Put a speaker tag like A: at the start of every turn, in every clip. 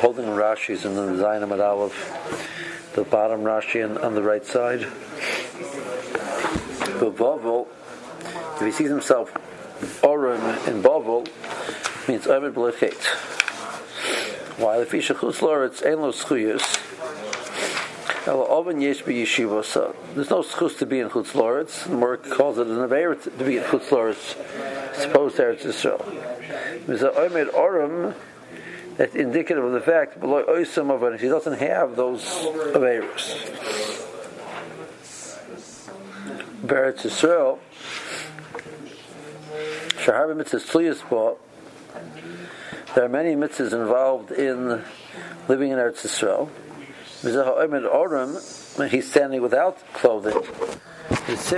A: holding Rashi's in the Zayin Amad Aleph, the bottom Rashi on, on the right side. But Bavel, if he sees himself Orim in Bavel, means Omer B'lechet. While if he's Shechutz Loretz, Ein Lo Schuyas, there's no schus to be in Chutz Loretz. Mark calls it an aver to be in Chutz Loretz, supposed to Eretz Yisrael. There's a Omer Orim that's indicative of the fact below Oisam he doesn't have those averos. Beretz Yisrael, mitzvahs tliyas There are many mitzvahs involved in living in Eretz Yisrael. Orim, he's standing without clothing. He's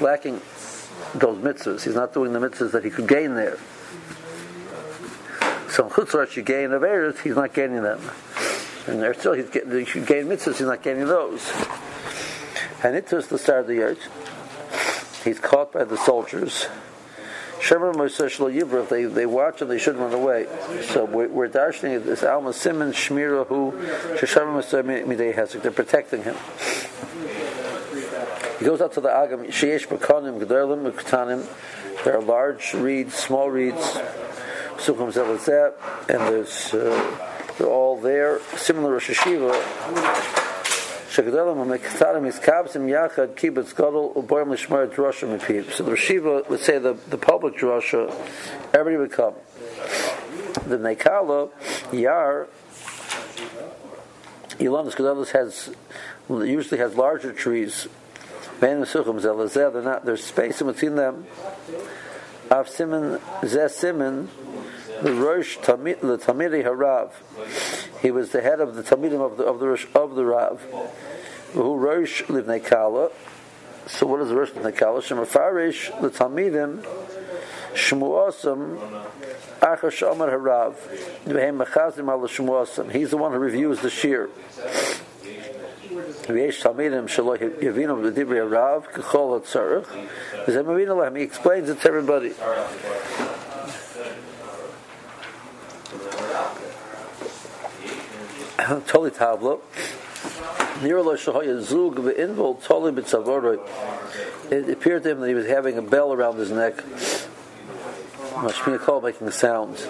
A: lacking those mitzvahs. He's not doing the mitzvahs that he could gain there. Some chutzlar you gain errors, he's not gaining them. And there still, he's getting, he should gain mitzvahs, he's not gaining those. And it was the start of the year. He's caught by the soldiers. They, they watch and they shouldn't run away. So we're, we're darshaning this Alma Simon Shmira who They're protecting him. He goes out to the Agam Sheyesh Bakanim Gedolim Mektanim. There are large reeds, small reeds, Sukham Zelazet, and there's uh, they're all there. Similar Rosh Hashiva. So the Rashiva would say the, the public drasha, everybody would come. The Nekala Yar Ilanis Gedolos has usually has larger trees. Man Mesuchim Zelazeh, they're not there's space in between them. Av Simon Zeh Simon the Rosh Tamid the Tamidi Harav. He was the head of the Tamidim of the of the Rosh, of the Rav. Who Rosh Livnei Kala. So what is the Rosh Livnei Kala? Shemafarish the Tamidim Shmuasam Achash Amar Harav. Vehem Mechazim Al Shmuasam. He's the one who reviews the Shir. ויש תלמידים שלא יבינו בדברי הרב ככל הצורך וזה מבין להם, he explains it to everybody Toli B'tzavoroi. It appeared to him that he was having a bell around his neck. Mashmiya Kol making sounds.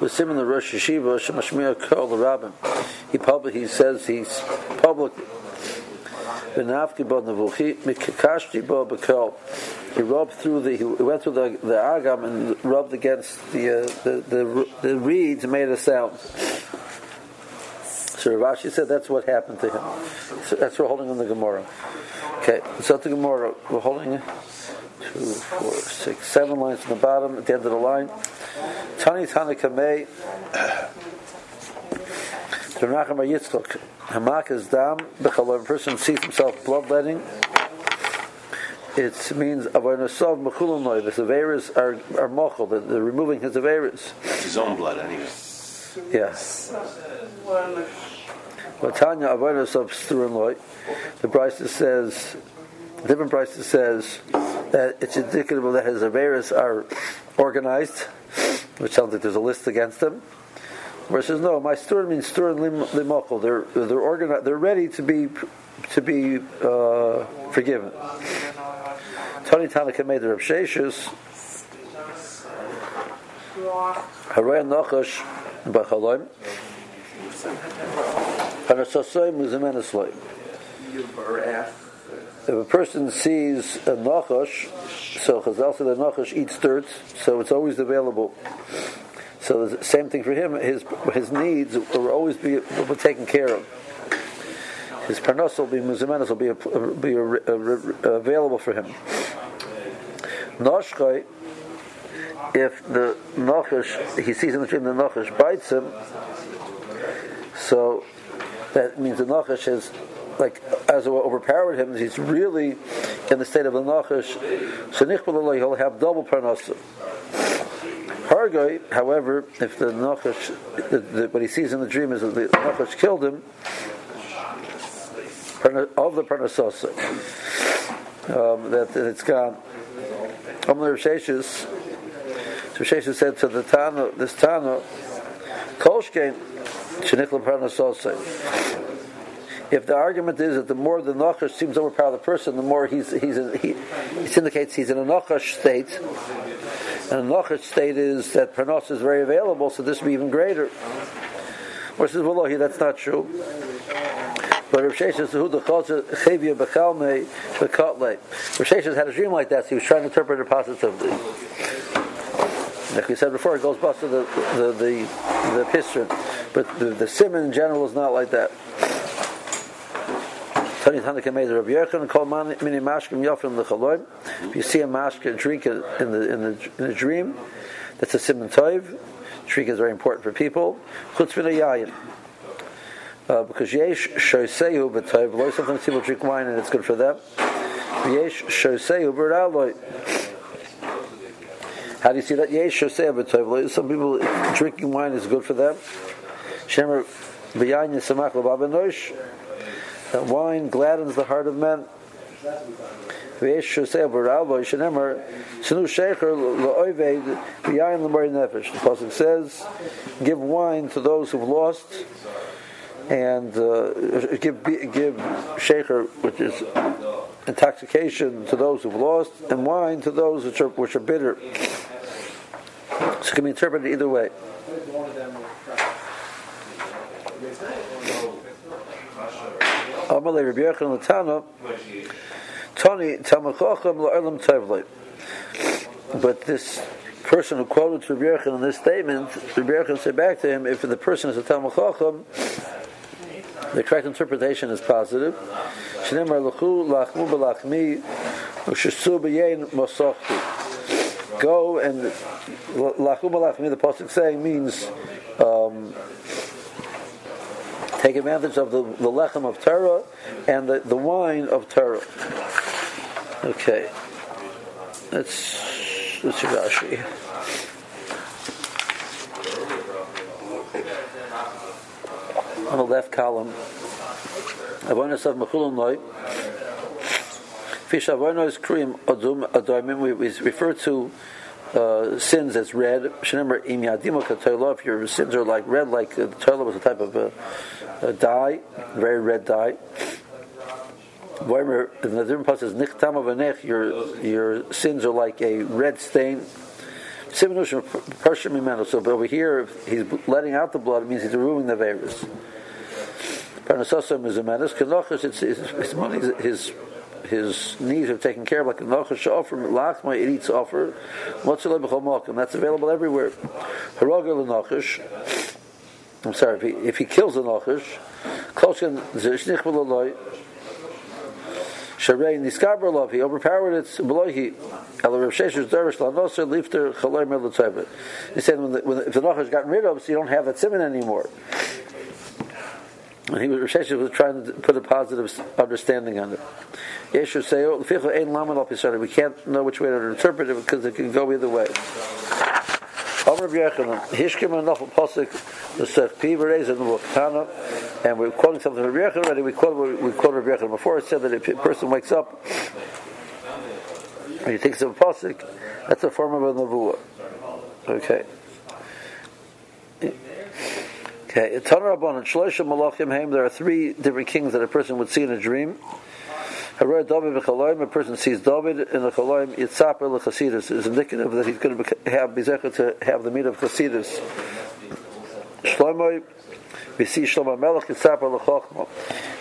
A: With him in the Rosh Hashiva, Shemashmiya Kol the Rabbin. He public, he says he's public. He rubbed through the, he went through the, the agam and rubbed against the, uh, the, the, the reeds made a sound. So Rashi said that's what happened to him. So that's what we're holding on the Gemara. Okay, so the Gemara, we're holding two, four, six, seven lines from the bottom at the end of the line. Tani Tani Kamei. Renachem Yitzchok. Hamak is dam. B'chalav. A person sees himself bloodletting. It means avonosov mechulam The averas are are mochel. They're removing his averas.
B: His own blood, anyway.
A: Yes. Tanya Avodas of Sturin the Brisa says, different Brisa says that it's indicative that his Averas are organized, which sounds like there's a list against them. Says, no, my Sturin means Sturin Limokal. They're, they're organized, they're ready to be, to be uh, forgiven. Tony Tanaka made the Rav Sheshus, Haray Nachash, Bachaloim, if a person sees a nachash, so Chazal said the nachash eats dirt, so it's always available. So the same thing for him. His his needs will always be, will be taken care of. His parnos will be muzimenis will be be available for him. Noshchai, if the nachash he sees in the dream the nachash bites him, so that means the Nachash is like as it overpowered him, he's really in the state of the Nachash. So he'll have double parnasa. Hargoy, however, if the Nachash, the, the, what he sees in the dream is that the Nachash killed him, of the parnasasa, um, that, that it's gone. Amr said to the Tana, this Tana, Kolshkein. If the argument is that the more the Nachash seems overpower the person, the more he's, he's he, he indicates he's in a Nachash state. And a Nachash state is that Pranos is very available, so this would be even greater. Or says, well, that's not true. But. Rav Sheshes had a dream like that, so he was trying to interpret it positively. Like we said before, it goes back to the the the, the piston, but the, the simon in general is not like that. Tani Tanaka made the Rabbi Yechon called mini mashkim yofim lechaloim. If you see a mashka drink in the in the in a dream, that's a simon toiv. Drink is very important for people. Chutz min yayin. Uh, because yesh shosehu b'toiv. Sometimes people drink wine and it's good for them. Yesh shosehu b'raloi. How do you see that? Some people drinking wine is good for them. Shemer. That wine gladdens the heart of men. The Pasuk says, give wine to those who've lost, and uh, give give which is intoxication, to those who've lost, and wine to those which are which are bitter. So it can be interpreted either way. Amalei Rabbi Yechon Latana, Tony Tamachochem La'olam Tevlei. But this person who quoted Rabbi Yechon in this statement, Rabbi Yechon said back to him, if the person is a Tamachochem, the correct interpretation is positive. Shnemar Lachu Lachmu B'Lachmi Ushisu B'Yein Mosochti. Go and Lachu B'Lachmi, the Pasuk saying means um, take advantage of the, the lechem of Torah and the, the wine of Torah. Okay. Let's see Rashi. On the left column, Avonis of Mechulam Loi. Fish Avonis Kriyim Adum Adoimim, we refer to uh, sins as red. Shenemar Im Yadimo If your sins are like red, like the toilet was a type of a, a dye, very red dye. The different part says Nichtama Your your sins are like a red stain. So over here, if he's letting out the blood. It means he's removing the virus. Parnasosim is a menace. Kenochas, it's his money, his his needs are taken care of. Like nochash offer, lachma it eats offer. And that's available everywhere. Harogel nochash. I'm sorry if he, if he kills a nochash, kolshin zishnich b'laloi. Sharei niskaber love. He overpowered it. Belohi. El Rav Sheshes dervish lanoser lifter chalei melatzayvet. He said when the, when the, if the nochash gotten rid of, so you don't have that simon anymore. And he was Rosh was trying to put a positive understanding on it. Yeshu say, oh, We can't know which way to interpret it because it can go either way. Hishkim and Nafal the and we're quoting something from Rabbi already. We quoted we quoted Rabbi before. It said that if a person wakes up and he thinks of a pasuk, that's a form of a nevuah. Okay. Okay, there are three different kings that a person would see in a dream. A person sees David in the Chaloim, Yitzapar l'chasidus is indicative that he's going to have Bizecha to have the meat of chasidus. Shlomo, we see Shlomo Melech Yitzapar l'chochma.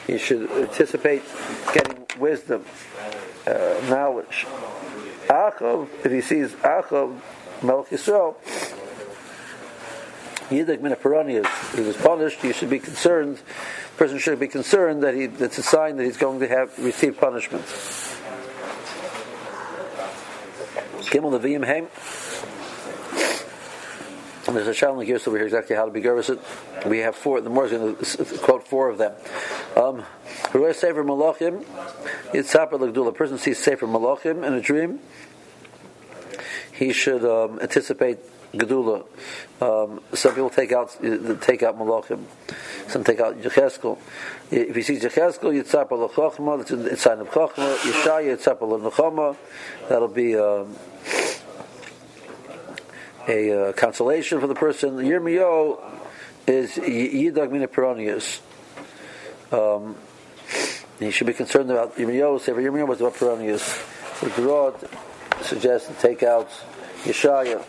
A: He should anticipate getting wisdom, uh, knowledge. Achav, if he sees Achav, Melech Yisrael, Yidik min he was punished, you should be concerned, the person should be concerned that he, that's a sign that he's going to have receive punishment. Gimel Nevi'im Haim. And there's a challenge here, so we hear exactly how to be it. We have four, the more is going to quote four of them. Um, Sefer Malachim, Yitzhak A person sees Sefer Malachim in a dream. He should um, anticipate Gedula. Um, some people take out take out Malachim. Some take out Yecheskel. If he sees Yecheskel, Yitzap al Chochma, that's a sign of Chochma. Yeshaya, Yitzap al Nechama, that'll be um, a uh, consolation for the person. Yirmiyo, is Yidag Mina Peronius. Um, he should be concerned about Yirmiyahu. Sefer Yirmiyahu was about Peronius. The Gerard suggests to take out Yeshaya.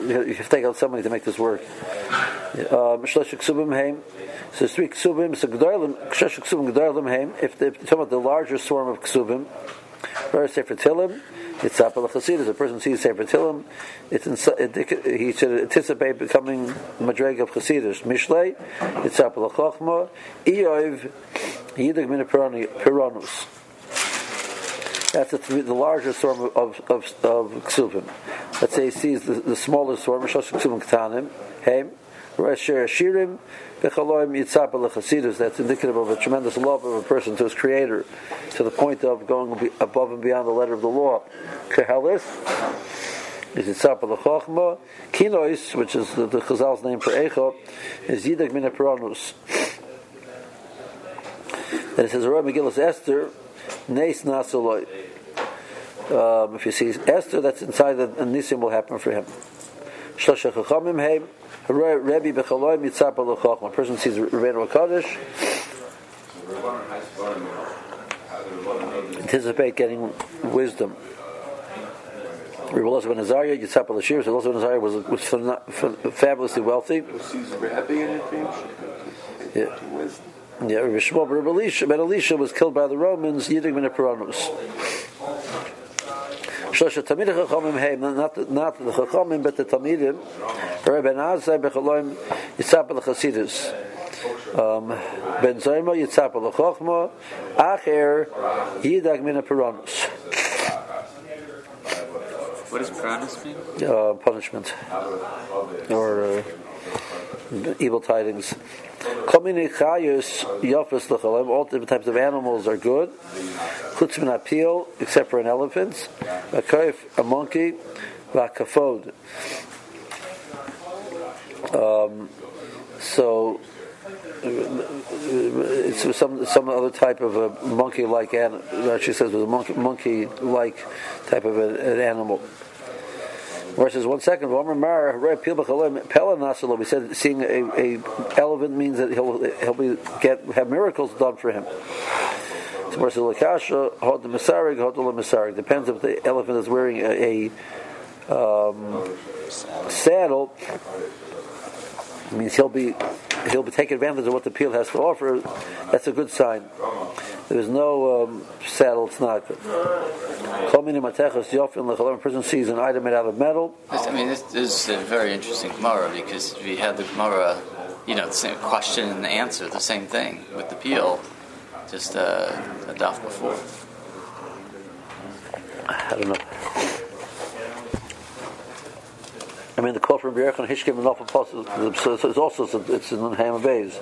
A: You have to take out somebody to make this work. Uh, Ksubim So three Ksubim, so G'daylim, Shlosh Ksubim G'daylim Heim. If they're talking about the larger swarm of Ksubim, Whereas Sefer Tilim, it's Apel Chasidus. A person sees Sefer Tilim, it's in, he should anticipate becoming Madreg of Chasidus. Mishlei, it's Apel Chachma, Iyov, Yidag Min Piranus. That's the, the larger swarm of, of, of, of Ksuvim. Let's say he sees the, the smaller swarm, Shosh Ksuvim Ktanim, Heim, Resher Shirim, that's indicative of a tremendous love of a person to his creator, to the point of going above and beyond the letter of the law. Kehelis is Yitzap Chochma. Kinois, which is the, the Chazal's name for Echa, is Yidak Min Peronus. And it says, Rabbi Megillus Esther, Neis Nasaloi. Um, if you see Esther, that's inside the Nisim will happen for him. Shlosha Chachamim Heim, Rebbe Bechaloi Mitzap Alochach. One person sees Rebbeinu Hakadosh. Anticipate getting wisdom. Rebbe Elazar ben Azariah, Yitzhak Alashir, so Elazar ben Azariah was, was fabulously wealthy. Yeah. Yeah, but Rebbe Elisha, ben Elisha was killed by the Romans, Yidig ben Peronus. Shlosha Tamid Chachamim Hey, not not the Chachamim, but the Tamidim. Rabbi Azai Bechaloim Yitzap L'Chasidus. Um, ben Zoma Yitzap L'Chachma Acher Yidag Mina Piranus.
B: What does piranus mean?
A: Uh, punishment or uh, evil tidings. All different types of animals are good. Chutz min apil, except for an elephant. A a monkey. Vakafod. Um, so it's some some other type of a monkey-like animal. She says it was a monkey, monkey-like type of an animal. Verses one second. We said seeing a, a elephant means that he'll he'll be get have miracles done for him. Depends if the elephant is wearing a, a um, saddle. Means he'll be he'll be taking advantage of what the peel has to offer. That's a good sign. There's no um, saddle, it's not good. A person sees an item made out of metal.
B: I mean, this, this is a very interesting Gemara because we had the Gemara, you know, the same question and answer, the same thing with the peel, just uh, a daf before.
A: I don't know. I mean, the call from Berach and Hishkim and Alpha Plus, so it's also it's in the Ham Bays.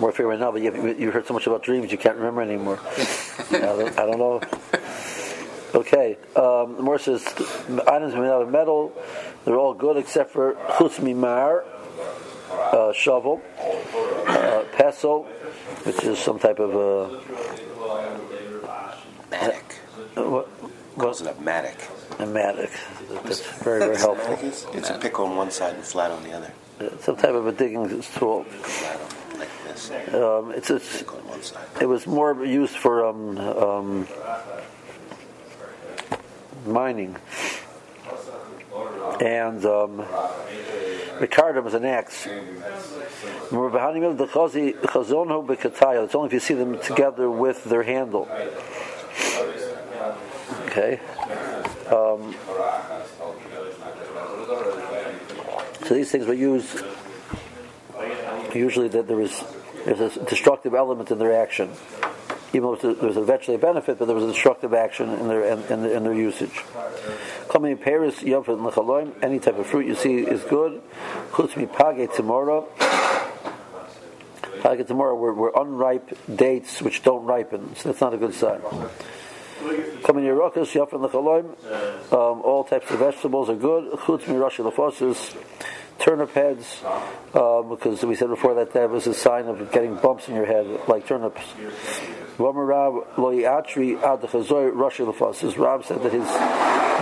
A: more fear right now, but you, you heard so much about dreams you can't remember anymore. I, don't, I don't know. Okay, um, the more says items made out of metal, they're all good except for chutz mimar, uh, shovel, uh, pestle, which is some type of
C: matic. Uh, what? Calls it a matic.
A: A matic. That's very very helpful.
C: It's a pick on one side and flat on the other.
A: Some type of a digging tool. Um, it's, it's, it was more used for um, um, mining. And um, Ricardo was an axe. It's only if you see them together with their handle. Okay. Um, so these things were used usually that there was there's a destructive element in their action. Even though there was eventually a benefit, but there was a destructive action in their in, in, in their usage. Coming in Paris, any type of fruit you see is good. Chutz page tomorrow. Page tomorrow were, were unripe dates which don't ripen, so that's not a good sign. Coming Yerokas, Yafin Lechaloim, um, all types of vegetables are good. Chutz Mirashi Lefosis, turnip heads, um, because we said before that that was a sign of getting bumps in your head, like turnips. Rab said that his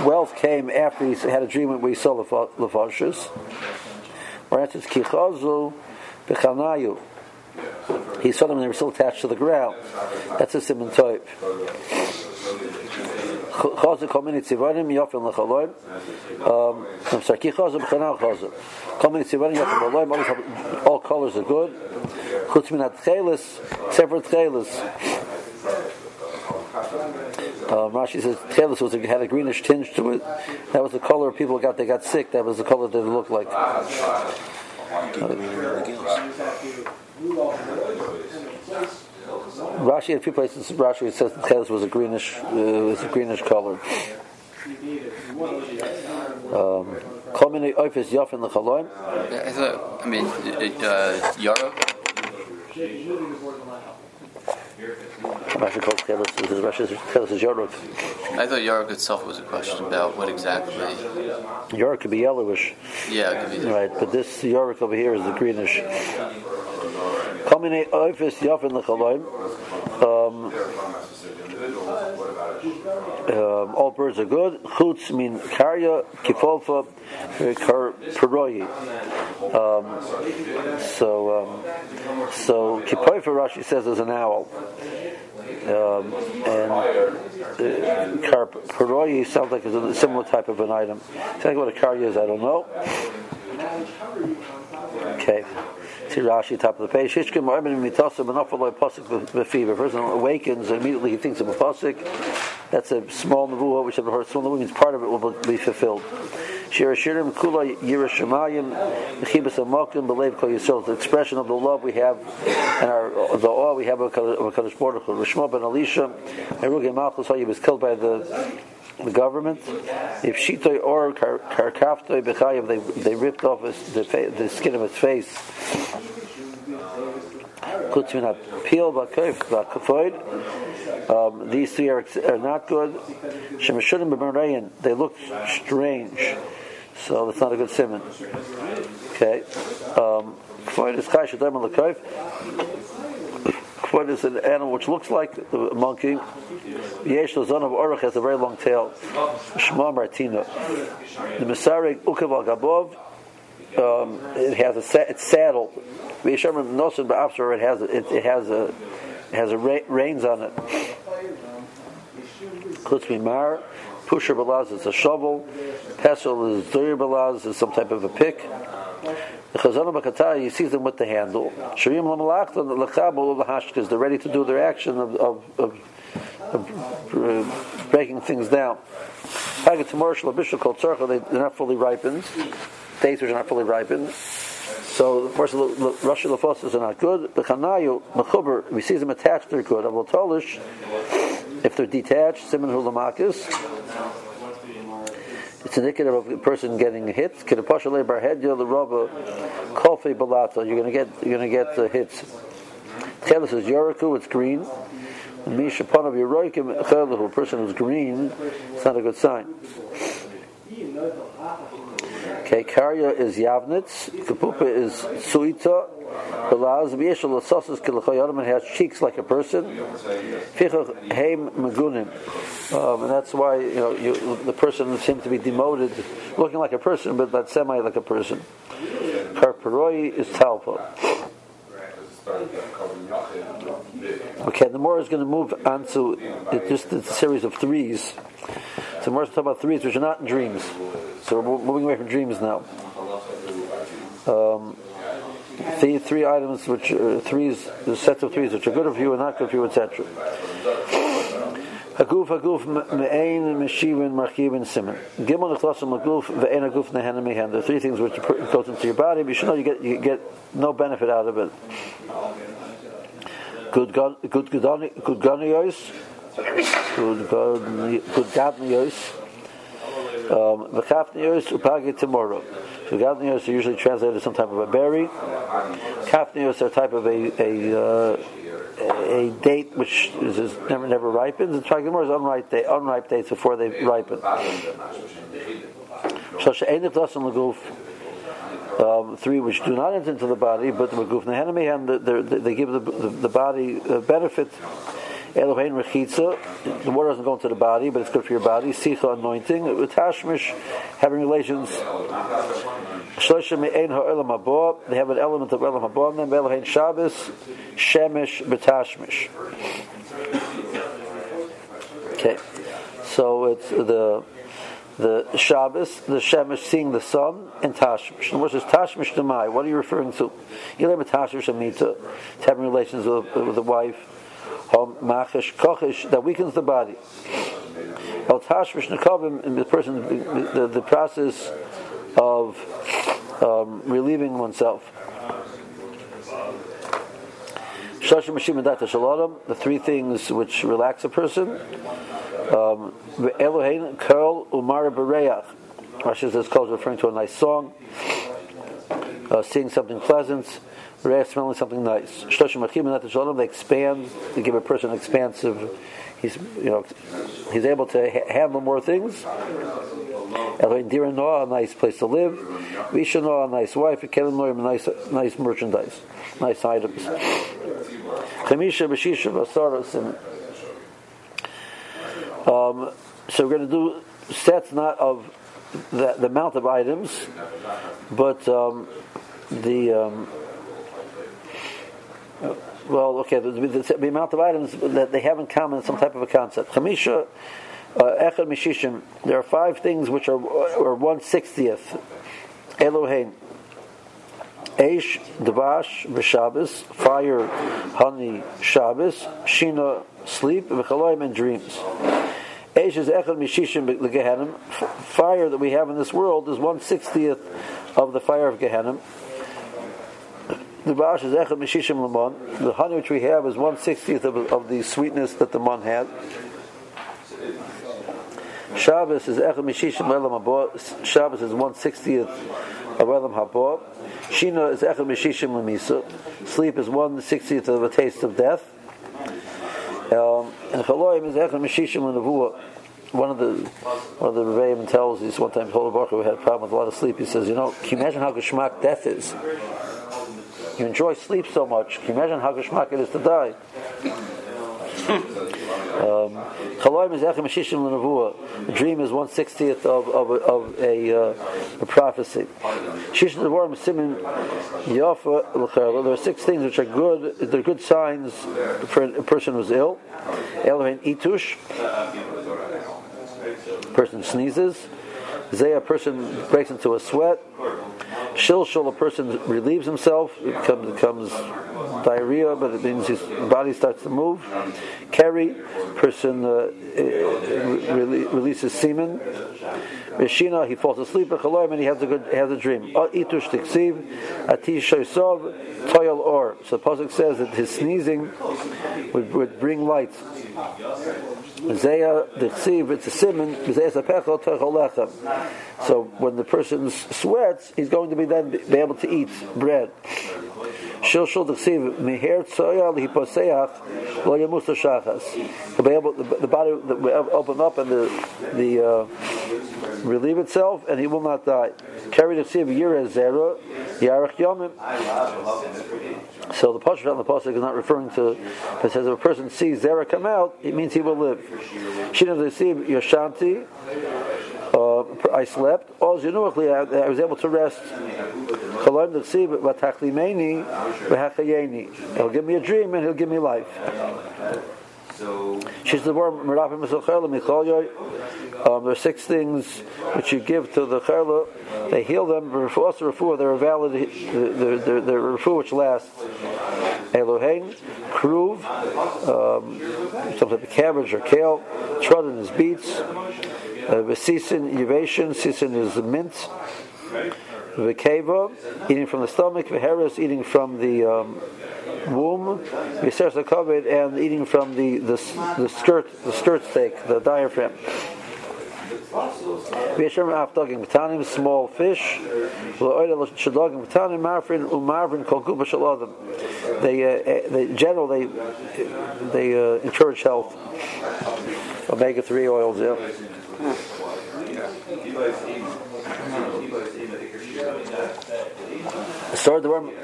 A: wealth came after he had a dream where he saw lefashis. Or answer is. He saw them and they were still attached to the ground. That's a simon type. Chazer kol mini tzivarim yofin lechaloim. Um, I'm sorry, ki chazer b'chanal chazer. Kol mini tzivarim yofin lechaloim. All colors are good. Chutz min ha-tchelis, for tchelis. Um, Rashi says tchelis was had a greenish tinge to it. That was the color people got. They got sick. That was the color that looked like. Rashi in a few places. Rashi says the tchelis was a greenish, uh, was a greenish color. Um.
B: I mean, uh, Yarrow.
A: Rashi calls because Rashi says is yoruk.
B: I thought Yarrow itself was a question about what exactly.
A: Yoruk could be yellowish,
B: Yeah, it could be.
A: right? But this yoruk over here is the greenish. Komini oifis yafin lechaloim. Um, um, all birds are good. Chutz mean karya, kifolfa, kar peroyi. Um, so, um, so Rashi says is an owl. Um, and uh, peroyi sounds like a similar type of an item. Exactly what a karya is, I don't know. Okay. See Rashi, top of the page. Shishkim Marmin Mitasim and Pasik Befiv. A person awakens and immediately he thinks of a Pasik. That's a small nevuah which I've heard small means part of it will be fulfilled. Shir Kula Yerushalayim Mechibas Amakim Belev Kol Yisrael. The expression of the love we have and our the awe we have of Kadosh Baruch Hu. Rishma ben Elisha Eruge Malchus he was killed by the the government. If Shitoi or Karkaftoi Bechayev, they they ripped off his, the, the skin of his face. Um, these three are, are not good. Shemashudim B'Merayin, they look strange. So that's not a good simon. Okay. Um, Kfoid is Chai Shadam Lakoif. Kfoid is an animal which looks like a monkey. Yesh Lazon of Orach has a very long tail. Shema Martina. The Masarig Ukav al Gabov. Um, it has a it's saddled. Yeshem Nosid Ba'afsar it has it, it has a it has a reins on it. Chutz. Pusher Balaz is a shovel. Pesel is Dur Balaz is some type of a pick. The Chazon Bakatah, he sees them with the handle. Shirim Lamalach and the Lachabul of the Hashkas, they're ready to do their action of, of, of, uh, breaking things down. Hagat Tamorshal Bishop called Tzarcha, they're not fully ripened. Dates which are not fully ripened. So, of course, Rashi Lafosas are not good. The Chanayu, Mechuber, we see them attached, they're good. Tolish, if they're detached, Simon Hulamakis, it's indicative of a person getting hit. Kedapasha bar head the rubber kofi balata. You're gonna get you're gonna get the hits. Chelis is Yoriku, it's green. And Misha Panav Yeroikim Chelahu, a person who's green, it's not a good sign. Okay, Karya is Yavnitz, Kapupa is Suita, Belaz Vieshal Sosas Kilachoyarim has cheeks like a person. Fichach Heim Magunim. Um, and that's why you know you, the person seems to be demoted, looking like a person, but not semi like a person. Karparoi is Talpa. Okay, the more is going to move on to just a series of threes. So more is talk about threes, which are not in dreams. So we're moving away from dreams now. Um, the three items which are threes, the sets of threes which are good for you and not good for you, etc. Haguf haguf me'ein meshivin marchivin simon. Gimel nechlosim haguf ve'ein haguf nehen mehen. The three things which goes into your body, but you should know you get you get no benefit out of it. Good good good good ganios, good good gadnios. Um, V'chafnios upagi tomorrow. So gadnios are usually translated as some type of a berry. Kafnios are a type of a a, uh, a date which is, is never never ripens. And Tragimor is unripe, day, unripe dates before they ripen. So she'enif lasan leguf. Um, three which do not enter into the body, but the they give the, the, the body benefit Elohein rechitza, the water doesn't go into the body, but it's good for your body. Sicha, anointing. Tashmish, having relations. They have an element of olam haba in them. Elohein Shabbos, Shemesh, betashmish. Okay, so it's the the Shabbos, the Shemesh seeing the sun, and Tashmish. And what is Tashmish Demai? What are you referring to? Yilem Tashmish Amita, having relations with, with the wife. Machish Kochish, that weakens the body. El Tashmish Nekavim, in the person, the, the process of um, relieving oneself. The three things which relax a person. Um, Elohein Karl Umar Bereach. Rashi says Karl is referring to a nice song, uh, seeing something pleasant, Bereach smelling something nice. They expand, they give a person expansive, he's, you know, he's able to ha- handle more things. Noah, a nice place to live. Visha Noah, a nice wife. Noah, nice, nice merchandise, nice items. Chamisha Bashisha Basaros and um, so we're going to do sets not of the, the amount of items, but um, the um, well, okay, the, the, the, amount of items that they have in common some type of a concept. Chamisha, uh, Echad Mishishim. There are five things which are or one sixtieth. Elohein. Eish, Dvash, B'Shabbos, fire, honey, Shabbos, Shina, sleep, V'chaloim, and dreams. Eish is Echad Mishishim the Gehenim. Fire that we have in this world is one sixtieth of the fire of Gehenim. The Bash is Echad Mishishim Lamon. The honey which we have is one sixtieth of, of the sweetness that the mon had. Shabbos is Echad Mishishim Elam Haba. Shabbos is one sixtieth of Elam Haba. Shina is Echad Mishishim Lamisa. Sleep is one sixtieth of a taste of death. Um, and Chaloim is Echad Meshishim Nevuah. One of the one of the Rebbeim tells us one time told Baruch who had a problem with a lot of sleep. He says, you know, can you imagine how geschmack death is? You enjoy sleep so much. Can you imagine how geschmack it is to die? Chaloim is Echem Meshishim L'Nevuah. A dream is one sixtieth of, of, of a, uh, a prophecy. Shishim Devorim Simin Yafa. There are six things which are good. They're good signs for a person who's ill. Elohim Itush. Person sneezes. Zay, a person breaks into a sweat. Shilshul, a person relieves himself. It becomes, becomes diarrhea, but it means his body starts to move. Carry, person uh, re- releases semen. Rishina, he falls asleep and he has a good has a dream. Itush tiksiv, atish toyal or. So the pasuk says that his sneezing would, would bring light. Zeya diksiv, it's a simon. So when the person sweats, he's going to be then be able to eat bread. To be able, the, the body will open up and the the uh, relieve itself, and he will not die. Carry Diksiv Yireh Zera Yarech Yomim. So the pasuk on the pasuk is not referring to. It says if a person sees Zera come out, it means he will live. Shina Diksiv Yoshanti. I slept. All I was able to rest. He'll give me a dream and he'll give me life. So she's the word um, There are six things which you give to the cherla. They heal them. They're a valid. They're, they're, they're refuah which lasts. Elohein, kruv, um, some type of cabbage or kale. Trodden is beets. Uh, sisin, yivation. Sisin is mint. V'keva, eating from the stomach, v'heres, eating from the um, womb, v'ser covered, and eating from the, the, the skirt, the skirt steak, the diaphragm. V'tanim, small fish, v'oyle shadogim v'tanim, marfrin, umarvin, kol. They, uh, they, general, they, they uh, encourage health. Omega-3 oils, yeah. Start the word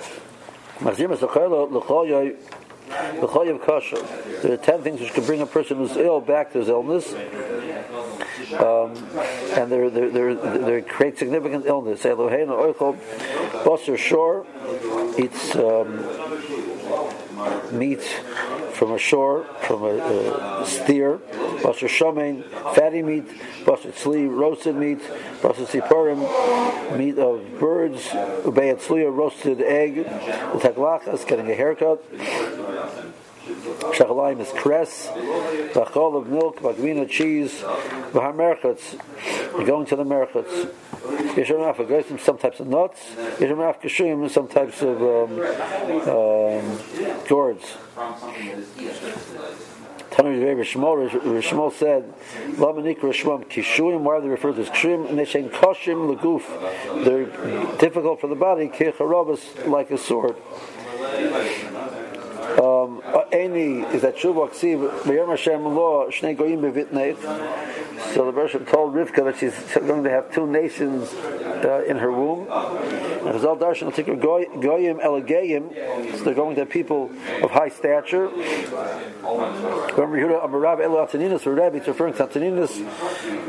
A: Mesachayla L'chol Yoy V'choyev. There are ten things which can bring a person who's ill back to his illness. Um, and they they they create significant illness. Eloheinu oichol basar shore eats um, meat from a shore, from a, a steer, basar shomein, fatty meat, basar tzli, roasted meat, basar sipurim, meat of birds, ubei tzli, roasted egg, taglachas, getting a haircut. Shachalayim is cress, bachol of milk, bagvina cheese, bahar merchutz, going to the merchutz. Yishamaf agresim, some types of nuts. Yishamaf kashuyim, some types of um, um, gourds. Rishmol, said, Lamanik Rishmom Kishuyim, why they referred to as? And they say Koshim Laguf. They're difficult for the body, Kecharabas, like a sword. Um, Any is that Shuv Aksiv V'Yom Hashem Lo Shnei Goyim Bevitneit. So the Bershom told Rivka that she's going to have two nations uh, in her womb. And Chazal Darshan her Goyim Elegayim. So they're going to people of high stature. Remember Yehuda Amarav El Antoninus or Rabbi, referring to Antoninus.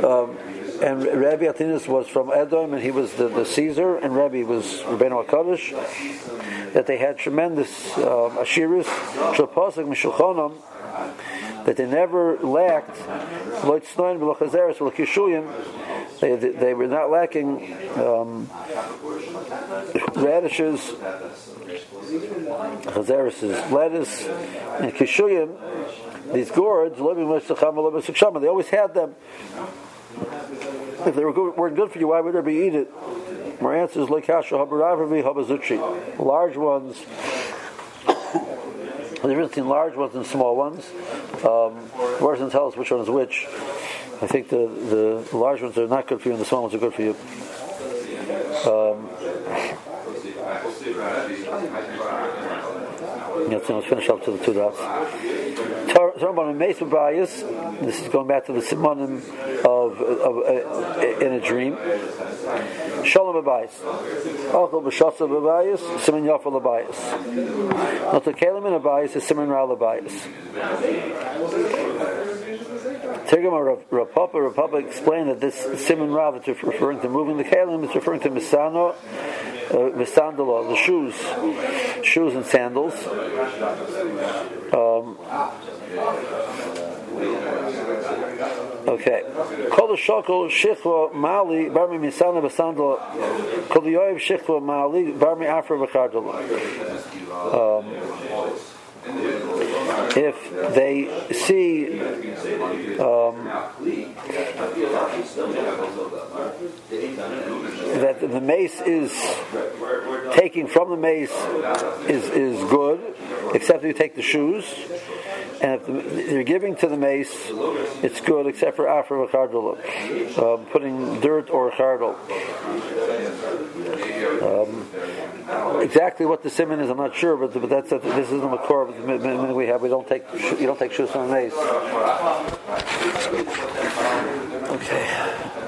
A: Um, and Rabbi Antoninus was from Edom, and he was the, the Caesar, and Rabbi was Rabbeinu HaKadosh. That they had tremendous um, ashiris, that they never lacked v'lokishuyim. They, they were not lacking um, radishes, chazeres is lettuce, and kishuyim. These gourds, they always had them. If they were good, weren't good for you, why would there be eat it? My answer is habazuchi. Large ones. The difference large ones and small ones. Um, doesn't tell us which one is which. I think the, the large ones are not good for you and the small ones are good for you. Um, so let's finish up to the two dots. This is going back to the simonim of, of uh, in a dream. Shalom abayis. Alchol b'shasa b'bayis. Simin yafal abayis. Not the kelim in abayis is simin ral abayis. Tirgama Rapapa Rapapa explained that this simin rav is referring to moving the kelim. It's referring to misano the sandal, the shoes, shoes and sandals. Um, Okay. Kol shokol shichva mali barmi misana basandal. Kol yoyev shichva mali barmi afra v'chardala. Um, if they see um, that the mace is taking from the mace is, is good, except if you take the shoes. And if you're giving to the mace, it's good except for after um, putting dirt or chardal. Um, exactly what the simon is, I'm not sure, but, but that's this is the makor of the minute we have. We don't take you don't take shoes from the mace. Okay.